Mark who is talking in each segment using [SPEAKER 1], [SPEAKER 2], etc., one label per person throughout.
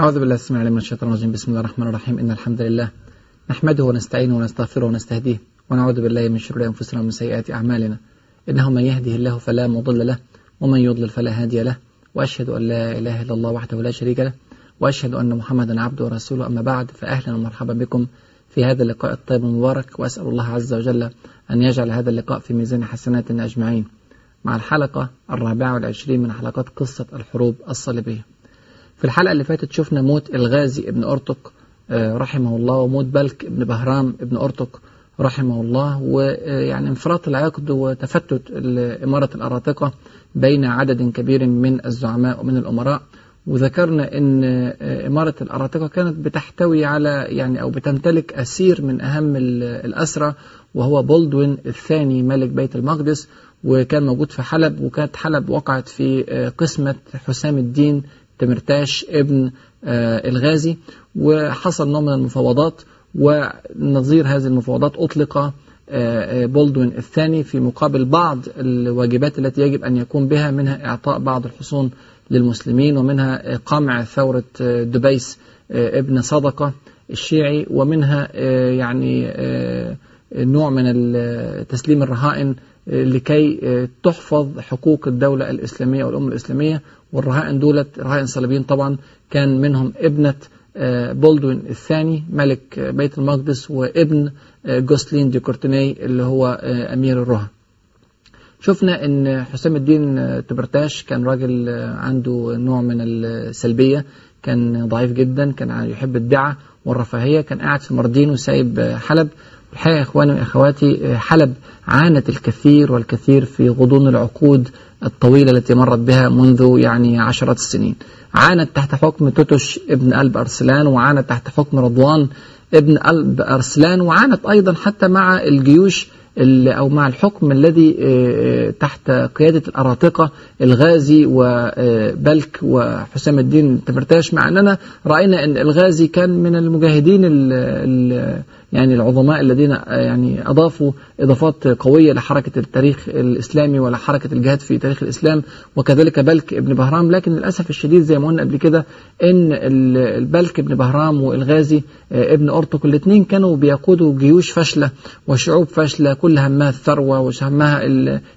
[SPEAKER 1] أعوذ بالله السميع العليم من الشيطان الرجيم. بسم الله الرحمن الرحيم. إن الحمد لله نحمده ونستعينه ونستغفره ونستهديه ونعوذ بالله من شرور أنفسنا ومن سيئات أعمالنا. إنه من يهده الله فلا مضل له ومن يضلل فلا هادي له. وأشهد أن لا إله إلا الله وحده لا شريك له. وأشهد أن محمدا عبده ورسوله. أما بعد فأهلا ومرحبا بكم في هذا اللقاء الطيب المبارك. وأسأل الله عز وجل أن يجعل هذا اللقاء في ميزان حسناتنا أجمعين. مع الحلقة الرابعة والعشرين من حلقات قصة الحروب الصليبية. في الحلقة اللي فاتت شفنا موت الغازي ابن أرتق رحمه الله وموت بلك ابن بهرام ابن أرتق رحمه الله ويعني انفراط العقد وتفتت إمارة الأراطقة بين عدد كبير من الزعماء ومن الأمراء. وذكرنا إن إمارة الأراطقة كانت بتحتوي على يعني أو بتمتلك أسير من أهم الأسرى وهو بولدوين الثاني ملك بيت المقدس وكان موجود في حلب وكانت حلب وقعت في قسمة حسام الدين تمرتاش ابن الغازي وحصل نوع من المفاوضات ونظير هذه المفاوضات أطلق بولدوين الثاني في مقابل بعض الواجبات التي يجب أن يقوم بها منها إعطاء بعض الحصون للمسلمين ومنها قمع ثورة دبيس ابن صدقة الشيعي ومنها يعني نوع من تسليم الرهائن لكي تحفظ حقوق الدولة الإسلامية والأمة الإسلامية والرهائن دولة رهائن صليبيين طبعا كان منهم ابنة بولدوين الثاني ملك بيت المقدس وابن جوسلين دي كورتيني اللي هو أمير الرهن شفنا إن حسام الدين تبرتاش كان راجل عنده نوع من السلبية كان ضعيف جدا كان يحب الدعة والرفاهية كان قاعد في مردين وسايب حلب. الحقيقة إخواني وأخواتي حلب عانت الكثير والكثير في غضون العقود الطويلة التي مرت بها منذ يعني عشرات السنين. عانت تحت حكم توتش ابن قلب أرسلان وعانت تحت حكم رضوان ابن قلب أرسلان وعانت أيضا حتى مع الجيوش أو مع الحكم الذي تحت قيادة الأراطقة الغازي وبلك وحسام الدين تمرتاش مع أننا رأينا أن الغازي كان من المجاهدين ال ال يعني العظماء الذين يعني أضافوا إضافات قوية لحركة التاريخ الإسلامي ولحركة الجهاد في تاريخ الإسلام وكذلك بلك ابن بهرام. لكن للأسف الشديد زي ما قلنا قبل كده أن البلك ابن بهرام والغازي ابن أرطق الاثنين كانوا بيقودوا جيوش فاشلة وشعوب فاشلة. كل همها الثروة وهمها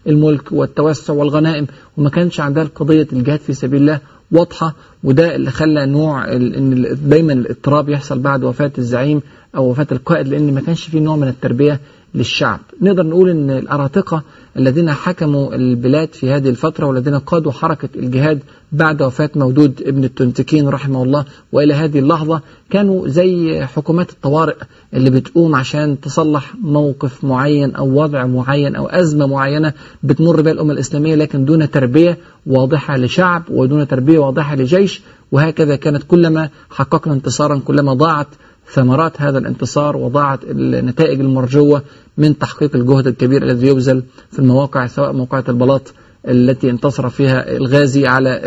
[SPEAKER 1] الملك والتوسع والغنائم وما كانش عندها قضية الجهاد في سبيل الله واضحة وده اللي خلى نوع إن دايما الاضطراب يحصل بعد وفاة الزعيم أو وفاة القائد لأن ما كانش في نوع من التربية للشعب. نقدر نقول إن الأراطقة الذين حكموا البلاد في هذه الفترة والذين قادوا حركة الجهاد بعد وفاة مودود ابن التنتكين رحمه الله وإلى هذه اللحظة كانوا زي حكومات الطوارئ اللي بتقوم عشان تصلح موقف معين أو وضع معين أو أزمة معينة بتمر بها الأمة الإسلامية لكن دون تربية واضحة لشعب ودون تربية واضحة لجيش وهكذا كانت كلما حققنا انتصارا كلما ضاعت ثمرات هذا الانتصار وضاعت النتائج المرجوة من تحقيق الجهد الكبير الذي يبذل في المواقع سواء موقعة البلاط التي انتصر فيها الغازي على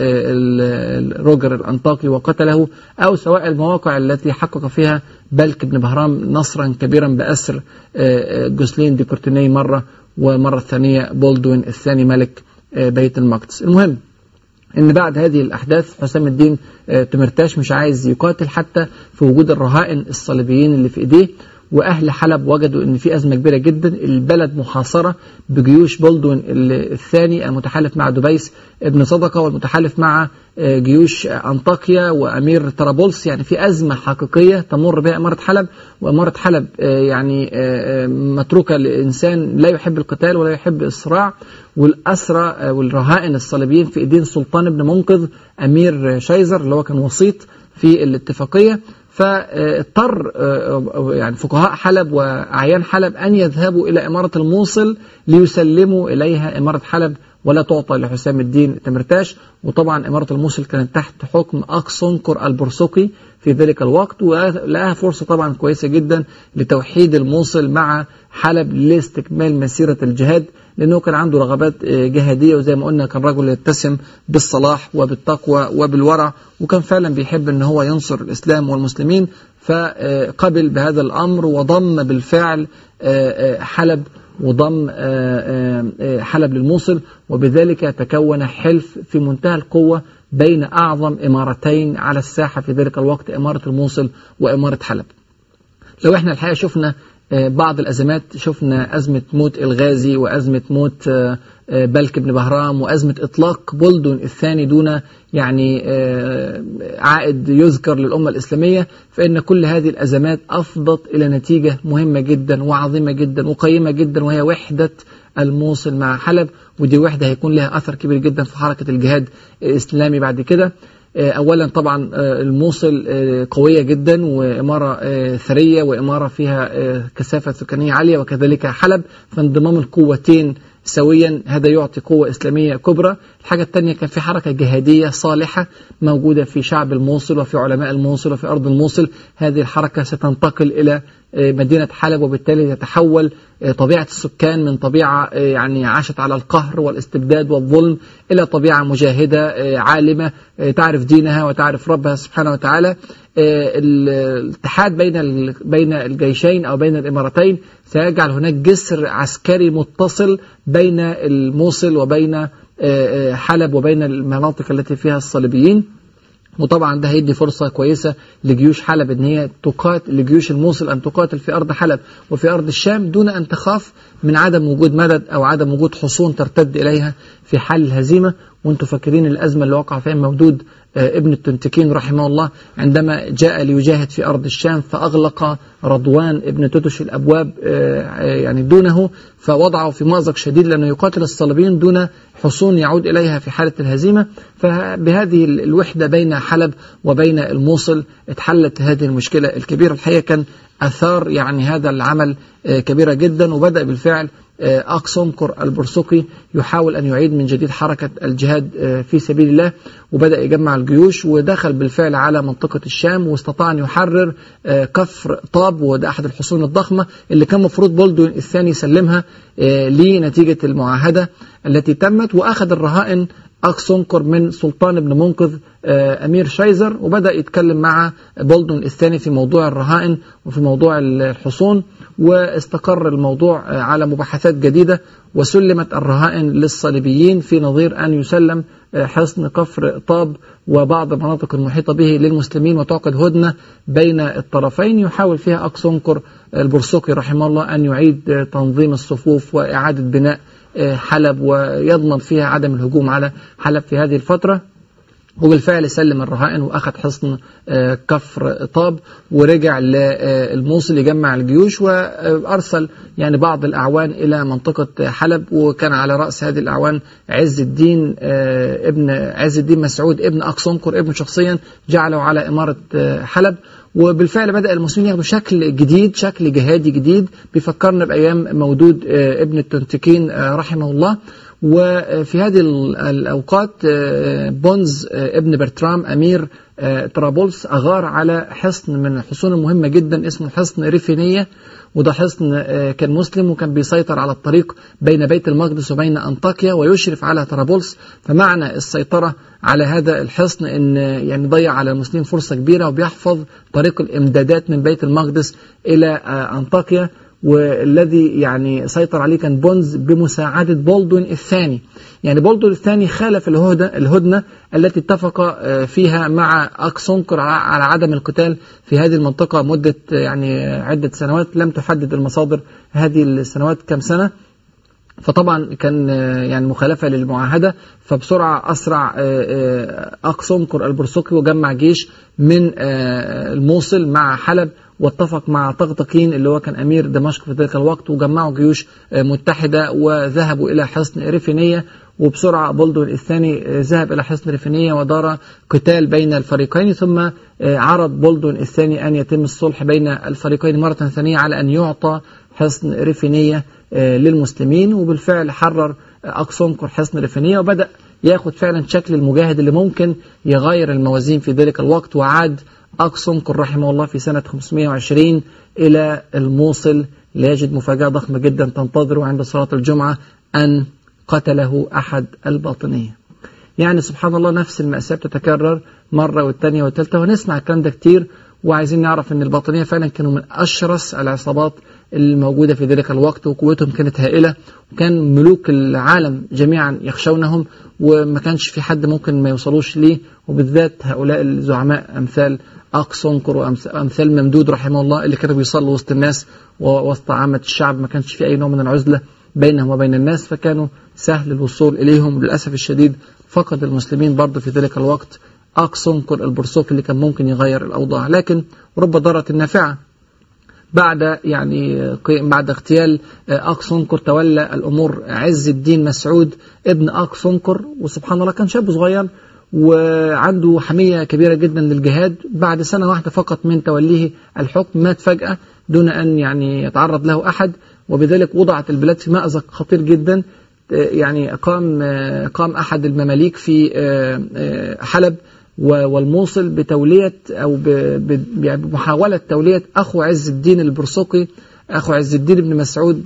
[SPEAKER 1] روجر الأنطاكي وقتله أو سواء المواقع التي حقق فيها بلك بن بهرام نصرا كبيرا بأسر جوسلين دي كورتيني مرة ومرة الثانية بولدوين الثاني ملك بيت المقدس. المهم إن بعد هذه الأحداث حسام الدين تمرتاش مش عايز يقاتل حتى في وجود الرهائن الصليبيين اللي في إيديه. وأهل حلب وجدوا إن في أزمة كبيرة جدا. البلد محاصرة بجيوش بولدوين الثاني المتحالف مع دبيس ابن صدقة والمتحالف مع جيوش أنطاكيا وأمير طرابلس. يعني في أزمة حقيقية تمر بها إمارة حلب وإمارة حلب يعني متروكة لإنسان لا يحب القتال ولا يحب الصراع. والأسرى والرهائن الصليبيين في إيدين سلطان بن منقذ أمير شايزر اللي هو كان وسيط في الاتفاقية. فاضطر يعني فقهاء حلب وأعيان حلب أن يذهبوا إلى إمارة الموصل ليسلموا إليها إمارة حلب ولا تعطى لحسام الدين تمرتاش. وطبعا إمارة الموصل كانت تحت حكم أقصنكر البرسقي في ذلك الوقت ولقاها فرصة طبعا كويسة جدا لتوحيد الموصل مع حلب لاستكمال مسيرة الجهاد. لأنه كان عنده رغبات جهادية وزي ما قلنا كان رجل يتسم بالصلاح وبالتقوى وبالورع وكان فعلا بيحب أن هو ينصر الإسلام والمسلمين فقبل بهذا الأمر وضم بالفعل حلب وضم حلب للموصل وبذلك تكون حلف في منتهى القوة بين أعظم إمارتين على الساحة في ذلك الوقت إمارة الموصل وإمارة حلب. لو إحنا الحقيقة شفنا بعض الأزمات شفنا أزمة موت الغازي وأزمة موت بلك بن بهرام وأزمة إطلاق بلدن الثاني دون يعني عائد يذكر للأمة الإسلامية فإن كل هذه الأزمات أفضت إلى نتيجة مهمة جدا وعظيمة جدا وقيمة جدا وهي وحدة الموصل مع حلب ودي وحدة هيكون لها أثر كبير جدا في حركة الجهاد الإسلامي بعد كده. أولا طبعا الموصل قوية جدا وإمارة ثرية وإمارة فيها كثافة سكانية عالية وكذلك حلب فانضمام القوتين سويا. هذا يعطي قوة إسلامية كبرى. الحاجة الثانية كان في حركة جهادية صالحة موجودة في شعب الموصل وفي علماء الموصل وفي أرض الموصل. هذه الحركة ستنتقل إلى مدينة حلب وبالتالي تتحول طبيعة السكان من طبيعة يعني عاشت على القهر والاستبداد والظلم إلى طبيعة مجاهدة عالمة تعرف دينها وتعرف ربها سبحانه وتعالى. الاتحاد بين بين الجيشين أو بين الإمارتين سيجعل هناك جسر عسكري متصل بين الموصل وبين حلب وبين المناطق التي فيها الصليبيين. وطبعا ده هيدي فرصة كويسة لجيوش حلب إن هي تقاتل لجيوش الموصل أن تقاتل في أرض حلب وفي أرض الشام دون أن تخاف من عدم وجود مدد أو عدم وجود حصون ترتد إليها في حال الهزيمة. وأنتم فاكرين الأزمة اللي وقع فيها مودود ابن التنتكين رحمه الله عندما جاء ليجاهد في أرض الشام فأغلق رضوان ابن تتش الأبواب يعني دونه فوضعه في مأزق شديد لأنه يقاتل الصليبيين دون حصون يعود إليها في حالة الهزيمة. فبهذه الوحدة بين حلب وبين الموصل اتحلت هذه المشكلة الكبيرة. الحقيقة كان أثار يعني هذا العمل كبيرة جدا وبدأ بالفعل أقصنكر البرسقي يحاول أن يعيد من جديد حركة الجهاد في سبيل الله وبدأ يجمع الجيوش ودخل بالفعل على منطقة الشام واستطاع أن يحرر كفر طاب وده أحد الحصون الضخمة اللي كان مفروض بولدون الثاني يسلمها لنتيجة المعاهدة التي تمت وأخذ الرهائن أقصنكر من سلطان بن منقذ أمير شايزر وبدأ يتكلم مع بولدون الثاني في موضوع الرهائن وفي موضوع الحصون واستقر الموضوع على مباحثات جديدة وسلمت الرهائن للصليبيين في نظير أن يسلم حصن كفر طاب وبعض المناطق المحيطة به للمسلمين وتعقد هدنة بين الطرفين. يحاول فيها أقصنكر البرسقي رحمه الله أن يعيد تنظيم الصفوف وإعادة بناء حلب ويضمن فيها عدم الهجوم على حلب في هذه الفترة. وبالفعل سلم الرهائن وأخذ حصن كفر طاب ورجع للموصل يجمع الجيوش وأرسل يعني بعض الأعوان إلى منطقة حلب وكان على رأس هذه الأعوان عز الدين ابن عز الدين مسعود ابن اقصنكر ابن شخصيا جعله على إمارة حلب. وبالفعل بدأ المسلمين ياخدوا شكل جديد شكل جهادي جديد. بيفكرنا بأيام مودود ابن التونتكين رحمه الله. وفي هذه الأوقات بونز ابن برتراند أمير طرابلس أغار على حصن من الحصون المهمة جدا اسمه حصن رفنية وده حصن كان مسلم وكان بيسيطر على الطريق بين بيت المقدس وبين أنطاكيا ويشرف على طرابلس. فمعنى السيطرة على هذا الحصن إن يعني ضيع على المسلمين فرصة كبيرة وبيحفظ طريق الإمدادات من بيت المقدس إلى أنطاكيا. والذي يعني سيطر عليه كان بونز بمساعدة بولدون الثاني. يعني بولدون الثاني خالف الهدنة, الهدنة التي اتفق فيها مع أكسونكر على عدم القتال في هذه المنطقة مدة يعني عدة سنوات. لم تحدد المصادر هذه السنوات كم سنة. فطبعا كان يعني مخالفة للمعاهدة فبسرعة أسرع أقصنكر البرسقي وجمع جيش من الموصل مع حلب واتفق مع طقطقين اللي هو كان أمير دمشق في ذلك الوقت وجمعوا جيوش متحدة وذهبوا إلى حصن ريفينية وبسرعة بولدون الثاني ذهب إلى حصن ريفينية ودار قتال بين الفريقين ثم عرض بولدون الثاني أن يتم الصلح بين الفريقين مرة ثانية على أن يعطى حصن ريفينية للمسلمين وبالفعل حرر أقصنكر حصن ريفينية وبدأ ياخد فعلا شكل المجاهد اللي ممكن يغير الموازين في ذلك الوقت وعاد أقصنكر رحمه الله في سنة 520 إلى الموصل ليجد مفاجأة ضخمة جدا تنتظره عند صلاة الجمعة أن قتله أحد الباطنية يعني سبحان الله نفس المأساة بتتكرر مرة والثانية والثالثة ونسمع الكلام ده كتير وعايزين نعرف أن الباطنية فعلا كانوا من أشرس العصابات الموجودة في ذلك الوقت وقوتهم كانت هائلة وكان ملوك العالم جميعا يخشونهم وما كانش في حد ممكن ما يوصلوش ليه وبالذات هؤلاء الزعماء أمثال أقصنكر وأمثال ممدود رحمه الله اللي كانوا بيصلوا وسط الناس ووسط عامة الشعب ما كانش في أي نوع من العزلة بينهم وبين الناس فكانوا سهل الوصول إليهم. للأسف الشديد فقد المسلمين برضه في ذلك الوقت أقصنكر البرسوك اللي كان ممكن يغير الأوضاع. لكن رب ضارة نافعة بعد يعني بعد اغتيال أقصنكر تولى الأمور عز الدين مسعود ابن أقصنكر وسبحان الله كان شاب صغير وعنده حمية كبيرة جدا للجهاد. بعد سنة واحدة فقط من توليه الحكم مات فجأة دون أن يعني يتعرض له أحد وبذلك وضعت البلاد في مأزق خطير جدا. يعني قام قام أحد المماليك في حلب والموصل بتولية أو بمحاولة تولية أخو عز الدين البرسوقي أخو عز الدين بن مسعود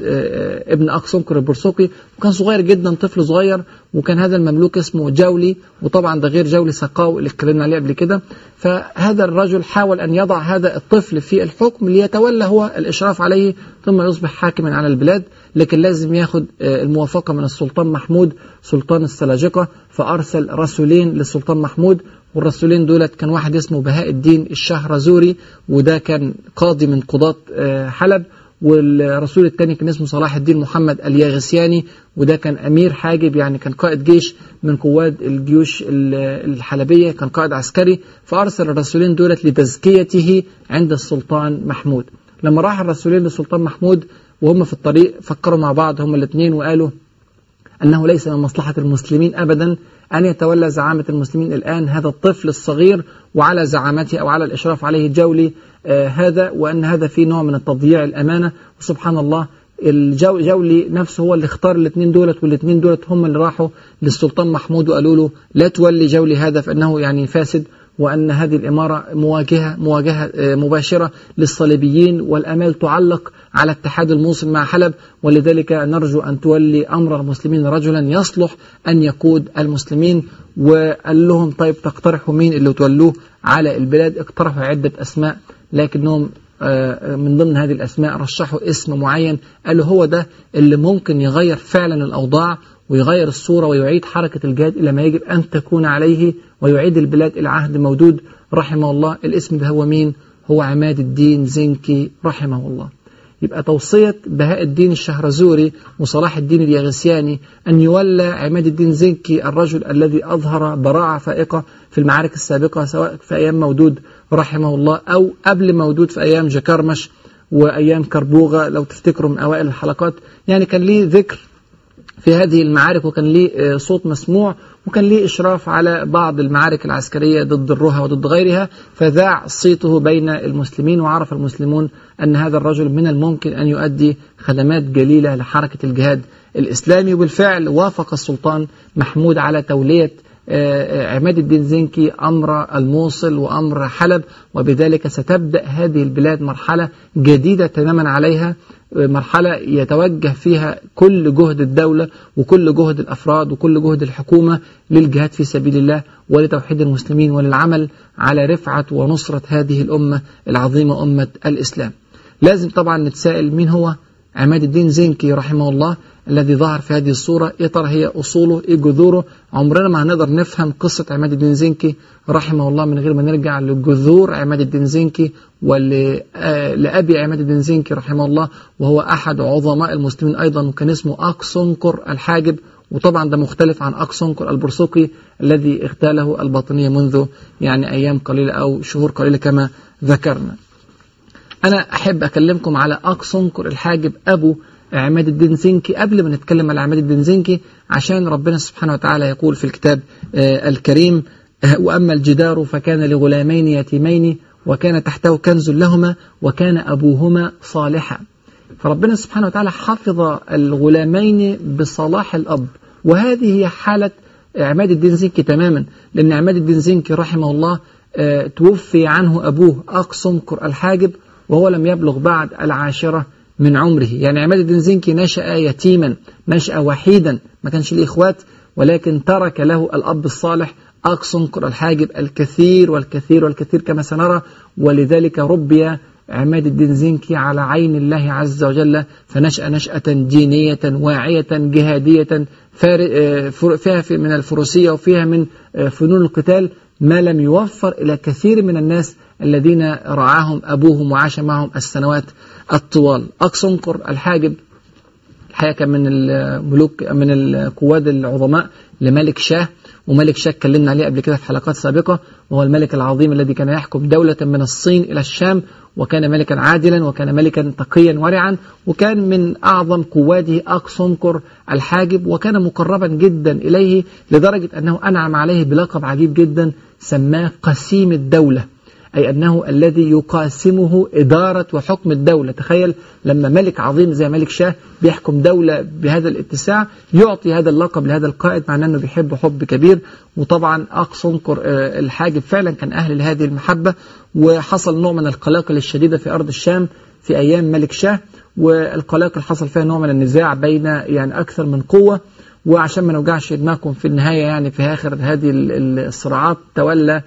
[SPEAKER 1] ابن أقصنكر البرسوقي. وكان صغير جدا طفل صغير وكان هذا المملوك اسمه جولي. وطبعا ده غير جولي سقاو اللي اتكلمنا عليه قبل كده. فهذا الرجل حاول أن يضع هذا الطفل في الحكم ليتولى هو الإشراف عليه ثم يصبح حاكما على البلاد. لكن لازم ياخد الموافقة من السلطان محمود سلطان السلاجقة. فأرسل رسولين للسلطان محمود والرسولين دولت كان واحد اسمه بهاء الدين الشهرزوري وده كان قاضي من قضاة حلب. والرسول الثاني كان اسمه صلاح الدين محمد الياغسياني وده كان أمير حاجب يعني كان قائد جيش من قواد الجيوش الحلبية كان قائد عسكري. فأرسل الرسولين دولت لتزكيته عند السلطان محمود. لما راح الرسولين للسلطان محمود وهم في الطريق فكروا مع بعض هم الاثنين وقالوا أنه ليس من مصلحة المسلمين أبدا. أن يتولى زعامة المسلمين الآن هذا الطفل الصغير وعلى زعامته أو على الإشراف عليه الجولي آه هذا وأن هذا فيه نوع من التضييع الأمانة. وسبحان الله الجولي نفسه هو اللي اختار الاثنين دولت والاثنين دولت هم اللي راحوا للسلطان محمود وقالوا له لا تولي جولي هذا فإنه يعني فاسد. وأن هذه الإمارة مواجهة مواجهة مباشرة للصليبيين والأمال تعلق على اتحاد الموصل مع حلب ولذلك نرجو أن تولي أمر المسلمين رجلا يصلح أن يقود المسلمين وقال لهم طيب تقترحوا مين اللي تولوه على البلاد؟ اقترحوا عدة أسماء لكنهم من ضمن هذه الأسماء رشحوا اسم معين قالوا هو ده اللي ممكن يغير فعلا الأوضاع ويغير الصورة ويعيد حركة الجهاد إلى ما يجب أن تكون عليه ويعيد البلاد إلى عهد مودود رحمه الله. الاسم ده هو مين؟ هو عماد الدين زنكي رحمه الله. يبقى توصية بهاء الدين الشهرزوري وصلاح الدين الياغسياني أن يولى عماد الدين زنكي الرجل الذي أظهر براعة فائقة في المعارك السابقة سواء في أيام مودود رحمه الله أو قبل مودود في أيام جكرمش وأيام كربوغة لو تفتكروا من أوائل الحلقات. يعني كان ليه ذكر في هذه المعارك وكان ليه صوت مسموع وكان ليه إشراف على بعض المعارك العسكرية ضد الرها وضد غيرها فذاع صيته بين المسلمين وعرف المسلمون أن هذا الرجل من الممكن أن يؤدي خدمات جليلة لحركة الجهاد الإسلامي. وبالفعل وافق السلطان محمود على تولية عماد الدين زنكي أمر الموصل وأمر حلب وبذلك ستبدأ هذه البلاد مرحلة جديدة تماما عليها مرحلة يتوجه فيها كل جهد الدولة وكل جهد الأفراد وكل جهد الحكومة للجهاد في سبيل الله ولتوحيد المسلمين وللعمل على رفعة ونصرة هذه الأمة العظيمة أمة الإسلام. لازم طبعا نتساءل مين هو عماد الدين زنكي رحمه الله. الذي ظهر في هذه الصورة. إيه ترى هي أصوله إيه جذوره. عمرنا ما هنقدر نفهم قصة عماد الدين زنكي رحمه الله من غير ما نرجع لجذور عماد الدين زنكي ولأبي عماد الدين زنكي رحمه الله وهو أحد عظماء المسلمين أيضا وكان اسمه أقصنكر الحاجب. وطبعا ده مختلف عن أقصنكر البرسوقي الذي اغتاله الباطنية منذ يعني أيام قليلة أو شهور قليلة كما ذكرنا. أنا أحب أكلمكم على أقصنكر الحاجب أبو عماد الدين زنكي قبل ما نتكلم على عماد الدين زنكي عشان ربنا سبحانه وتعالى يقول في الكتاب الكريم وأما الجدار فكان لغلامين يتيمين وكان تحته كنز لهما وكان أبوهما صالحا. فربنا سبحانه وتعالى حفظ الغلامين بصلاح الأب. وهذه هي حالة عماد الدين زنكي تماما لأن عماد الدين زنكي رحمه الله توفي عنه أبوه أقصنكر الحاجب وهو لم يبلغ بعد العاشرة من عمره. يعني عماد الدين زنكي نشأ يتيما نشأ وحيدا ما كانش ليه إخوات ولكن ترك له الأب الصالح أقصنكر الحاجب الكثير والكثير والكثير كما سنرى. ولذلك ربي عماد الدين زنكي على عين الله عز وجل فنشأ نشأة دينية واعية جهادية فيها من الفروسية وفيها من فنون القتال. ما لم يوفر إلى كثير من الناس الذين رعاهم أبوهم وعاش معهم السنوات الطوال. أقصنقر الحاجب الحقيقة كان من الملوك من القواد العظماء لملك شاه وملك شاه اتكلمنا عليه قبل كده في حلقات سابقة وهو الملك العظيم الذي كان يحكم دولة من الصين إلى الشام وكان ملكا عادلا وكان ملكا تقيا ورعا وكان من أعظم قواده أقصنكر الحاجب وكان مقربا جدا إليه لدرجة أنه أنعم عليه بلقب عجيب جدا سماه قسيم الدولة. أي أنه الذي يقاسمه إدارة وحكم الدولة. تخيل لما ملك عظيم زي ملك شاه بيحكم دولة بهذا الاتساع يعطي هذا اللقب لهذا القائد معناه أنه بيحب حب كبير. وطبعا أقصنقر الحاجب فعلا كان أهل لهذه المحبة. وحصل نوع من القلاقل الشديدة في أرض الشام في أيام ملك شاه. والقلاقل حصل فيها نوع من النزاع بين يعني أكثر من قوة. وعشان ما نوجعش دماغكم في النهاية يعني في آخر هذه الصراعات تولى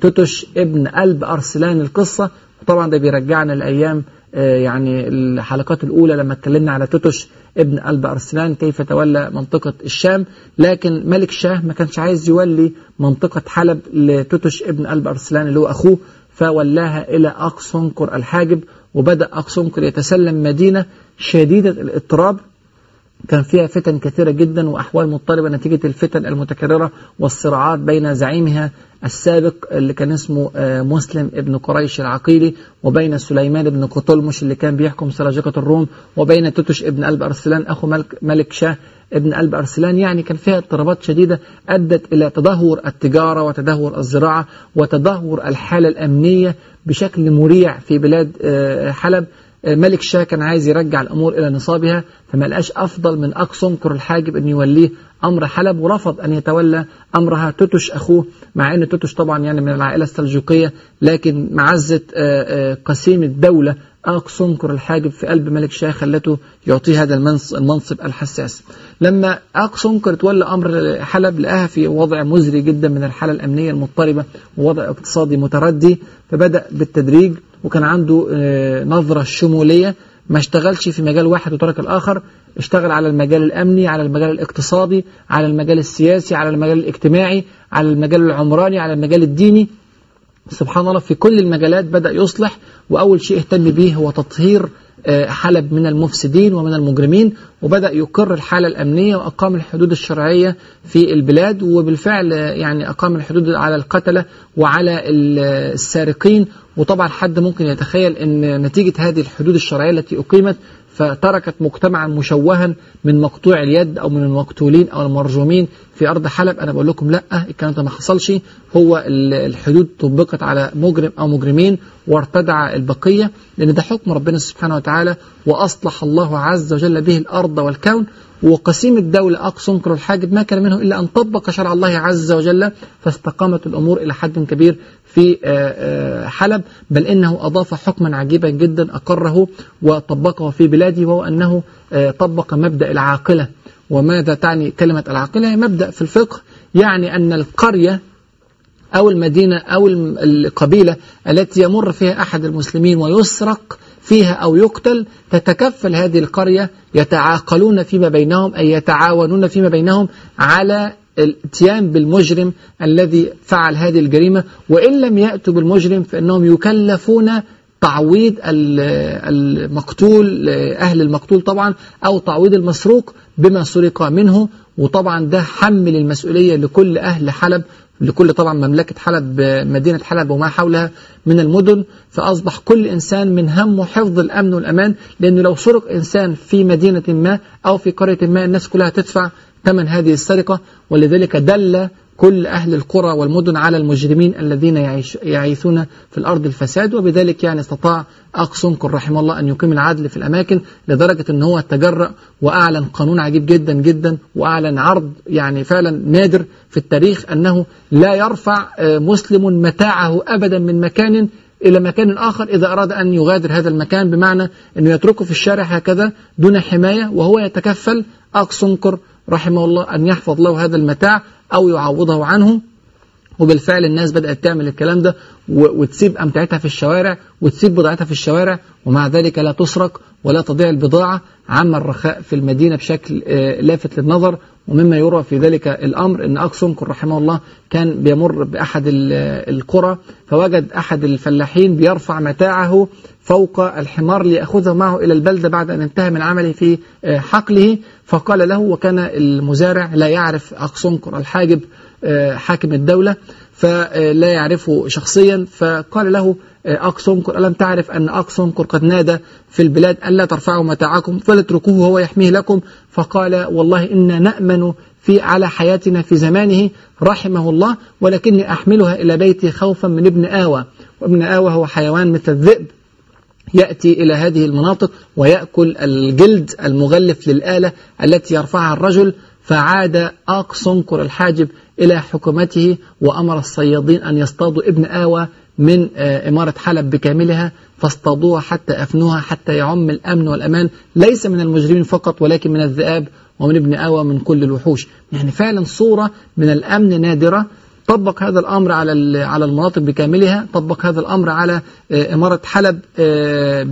[SPEAKER 1] توتش ابن قلب أرسلان القصة. طبعا ده بيرجعنا الأيام يعني الحلقات الأولى لما اتكلمنا على توتش ابن قلب أرسلان كيف تولى منطقة الشام. لكن ملك شاه ما كانش عايز يولي منطقة حلب لتوتش ابن قلب أرسلان اللي هو أخوه فولاها إلى أقصنقر الحاجب وبدأ أقصنقر يتسلم مدينة شديدة الإضطراب. كان فيها فتن كثيرة جدا وأحوال مضطربة نتيجة الفتن المتكررة والصراعات بين زعيمها السابق اللي كان اسمه مسلم ابن قريش العقيلي وبين سليمان ابن قطلمش اللي كان بيحكم سلاجقة الروم وبين توتش ابن قلب أرسلان أخو ملك, ملك شاه ابن قلب أرسلان. يعني كان فيها اضطرابات شديدة أدت إلى تدهور التجارة وتدهور الزراعة وتدهور الحالة الأمنية بشكل مريع في بلاد حلب. ملك شاه كان عايز يرجع الأمور إلى نصابها فما لقاش أفضل من أقصنكر الحاجب أن يوليه أمر حلب ورفض أن يتولى أمرها توتش أخوه مع أن توتش طبعا يعني من العائلة السلجوقية لكن معزة قسيم الدولة أقصنكر الحاجب في قلب ملك شاه خلته يعطيه هذا المنصب الحساس. لما أقصنكر تولى أمر حلب لقاها في وضع مزري جدا من الحالة الأمنية المضطربة ووضع اقتصادي متردي فبدأ بالتدريج وكان عنده نظرة شمولية ما اشتغلش في مجال واحد وترك الآخر اشتغل على المجال الأمني على المجال الاقتصادي على المجال السياسي على المجال الاجتماعي على المجال العمراني على المجال الديني. سبحان الله في كل المجالات بدأ يصلح وأول شيء اهتم به هو تطهير حلب من المفسدين ومن المجرمين وبدأ يقر الحالة الأمنية وأقام الحدود الشرعية في البلاد وبالفعل يعني أقام الحدود على القتلة وعلى السارقين. وطبعا حد ممكن يتخيل أن نتيجة هذه الحدود الشرعية التي أقيمت فتركت مجتمعا مشوها من مقطوع اليد أو من المقتولين أو المرجومين في أرض حلب. أنا بقول لكم لا الكلام ده ما حصلش. هو الحدود طبقت على مجرم أو مجرمين وارتدع البقية لأن ده حكم ربنا سبحانه وتعالى وأصلح الله عز وجل به الأرض والكون. وقسيم الدولة أقصنكر الحاجب ما كان منه إلا أن طبق شرع الله عز وجل فاستقامت الأمور إلى حد كبير في حلب بل إنه أضاف حكما عجيبا جدا أقره وطبقه في بلاده وهو أنه طبق مبدأ العاقلة. وماذا تعني كلمة العاقلة؟ هي مبدأ في الفقه يعني أن القرية أو المدينة أو القبيلة التي يمر فيها أحد المسلمين ويسرق فيها أو يقتل تتكفل هذه القرية يتعاقلون فيما بينهم أي يتعاونون فيما بينهم على الاتيان بالمجرم الذي فعل هذه الجريمة. وإن لم يأتوا بالمجرم فإنهم يكلفون تعويض المقتول أهل المقتول طبعا أو تعويض المسروق بما سرق منه. وطبعا ده حمل المسؤولية لكل أهل حلب لكل طبعا مملكة حلب مدينة حلب وما حولها من المدن فأصبح كل إنسان من همه حفظ الأمن والأمان لأنه لو سرق إنسان في مدينة ما أو في قرية ما الناس كلها تدفع ثمن هذه السرقة ولذلك دل كل أهل القرى والمدن على المجرمين الذين يعيش يعيثون في الأرض الفساد وبذلك يعني استطاع أقصنكر رحمه الله أن يقيم العدل في الأماكن لدرجة أن هو تجرأ وأعلن قانون عجيب جدا جدا وأعلن عرض يعني فعلا نادر في التاريخ أنه لا يرفع مسلم متاعه أبدا من مكان إلى مكان آخر إذا أراد أن يغادر هذا المكان بمعنى أنه يتركه في الشارع هكذا دون حماية وهو يتكفل. أقصنكر رحمه الله أن يحفظ له هذا المتاع أو يعوضه عنه. وبالفعل الناس بدأت تعمل الكلام ده وتسيب أمتعتها في الشوارع وتسيب بضاعتها في الشوارع ومع ذلك لا تسرق ولا تضيع البضاعة عم الرخاء في المدينة بشكل لافت للنظر. ومما يروى في ذلك الأمر أن أقصنكر رحمه الله كان بيمر بأحد القرى فوجد أحد الفلاحين بيرفع متاعه فوق الحمار ليأخذه معه إلى البلدة بعد أن انتهى من عمله في حقله. فقال له وكان المزارع لا يعرف أقصنكر الحاجب حاكم الدولة فلا يعرفه شخصيا فقال له أقصنكر ألم تعرف أن أقصنكر قد نادى في البلاد ألا ترفعوا متاعكم؟ فلتركوه هو يحميه لكم. فقال والله إنا نأمن في على حياتنا في زمانه رحمه الله ولكني أحملها إلى بيتي خوفا من ابن آوى. وابن آوى هو حيوان مثل الذئب يأتي إلى هذه المناطق ويأكل الجلد المغلف للآلة التي يرفعها الرجل فعاد أقصنكر الحاجب إلى حكومته وأمر الصيادين أن يصطادوا ابن آوى من إمارة حلب بكاملها فاصطادوها حتى أفنوها حتى يعم الأمن والأمان ليس من المجرمين فقط ولكن من الذئاب ومن ابن آوى من كل الوحوش. يعني فعلا صورة من الأمن نادرة طبق هذا الأمر على على المناطق بكاملها طبق هذا الأمر على إمارة حلب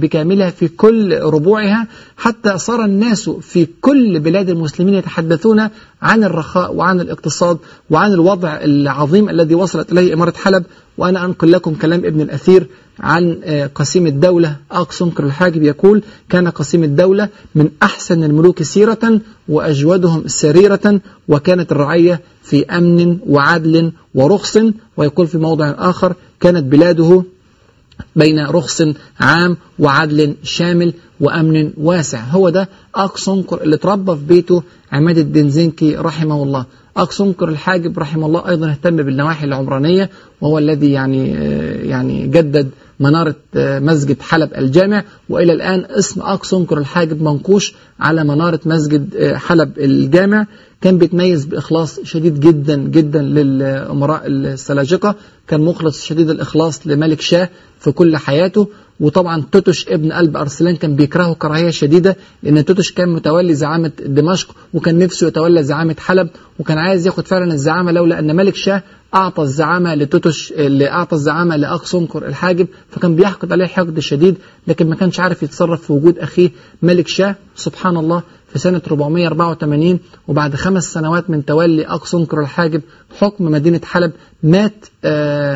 [SPEAKER 1] بكاملها في كل ربوعها حتى صار الناس في كل بلاد المسلمين يتحدثون عن الرخاء وعن الاقتصاد وعن الوضع العظيم الذي وصلت إليه إمارة حلب وأنا أنقل لكم كلام ابن الأثير عن قسيم الدولة. أقسمكر الحاجب يقول كان قسيم الدولة من أحسن الملوك سيرة وأجودهم سريرة وكانت الرعية في أمن وعدل ورخص. ويقول في موضع آخر كانت بلاده بين رخص عام وعدل شامل وأمن واسع. هو ده أقصنكر اللي تربى في بيته عماد الدين زنكي رحمه الله. أقصنكر الحاجب رحمه الله أيضا اهتم بالنواحي العمرانية وهو الذي يعني يعني جدد منارة مسجد حلب الجامع. وإلى الآن اسم أقصنكر الحاجب منقوش على منارة مسجد حلب الجامع. كان بيتميز بإخلاص شديد جدا جدا للأمراء السلاجقة. كان مخلص شديد الإخلاص لملك شاه في كل حياته. وطبعا توتش ابن قلب أرسلان كان بيكرهه كراهية شديدة لأن توتش كان متولي زعامة دمشق وكان نفسه يتولى زعامة حلب. وكان عايز ياخد فعلا الزعامة لولا أن ملك شاه أعطى الزعامة لتوتش اللي أعطى الزعامة لأقصنكر الحاجب فكان بيحقد عليه حقد شديد لكن ما كانش عارف يتصرف في وجود أخيه ملك شاه سبحان الله في سنة 484 وبعد خمس سنوات من تولي أقصنكر الحاجب حكم مدينة حلب مات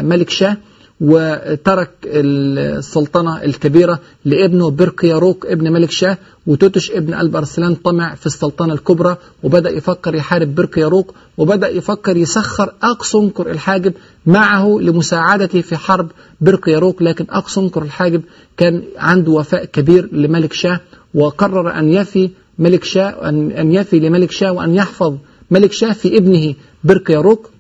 [SPEAKER 1] ملك شاه. وترك السلطنة الكبيرة لابنه برقياروك ابن ملك شاه وتوتش ابن قلب أرسلان طمع في السلطنة الكبرى وبدأ يفكر يحارب برقياروك وبدأ يفكر يسخر أقصنكر الحاجب معه لمساعدته في حرب برقياروك لكن أقصنكر الحاجب كان عنده وفاء كبير لملك شاه وقرر أن يفي ملك شاه أن يفي لملك شاه وأن يحفظ ملك شاه في ابنه برقياروك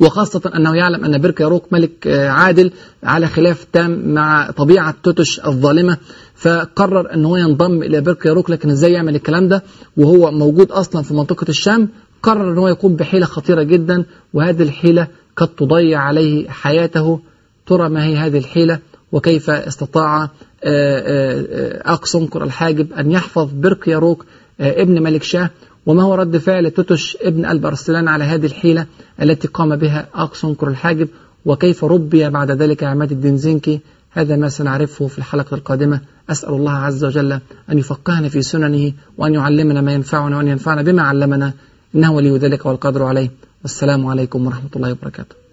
[SPEAKER 1] وخاصة أنه يعلم أن برك ياروك ملك عادل على خلاف تام مع طبيعة توتش الظالمة فقرر أنه ينضم إلى برك ياروك لكن إزاي يعمل الكلام ده؟ وهو موجود أصلا في منطقة الشام قرر أنه يقوم بحيلة خطيرة جدا وهذه الحيلة قد تضيع عليه حياته. ترى ما هي هذه الحيلة؟ وكيف استطاع أقصنكر الحاجب أن يحفظ برك ياروك ابن ملك شاه؟ وما هو رد فعل توتش ابن قلب أرسلان على هذه الحيلة التي قام بها أقصنكر الحاجب؟ وكيف ربي بعد ذلك عماد الدين زنكي؟ هذا ما سنعرفه في الحلقة القادمة. أسأل الله عز وجل أن يفقهنا في سننه وأن يعلمنا ما ينفعنا وأن ينفعنا بما علمنا. إنه ولي ذلك والقدر عليه. والسلام عليكم ورحمة الله وبركاته.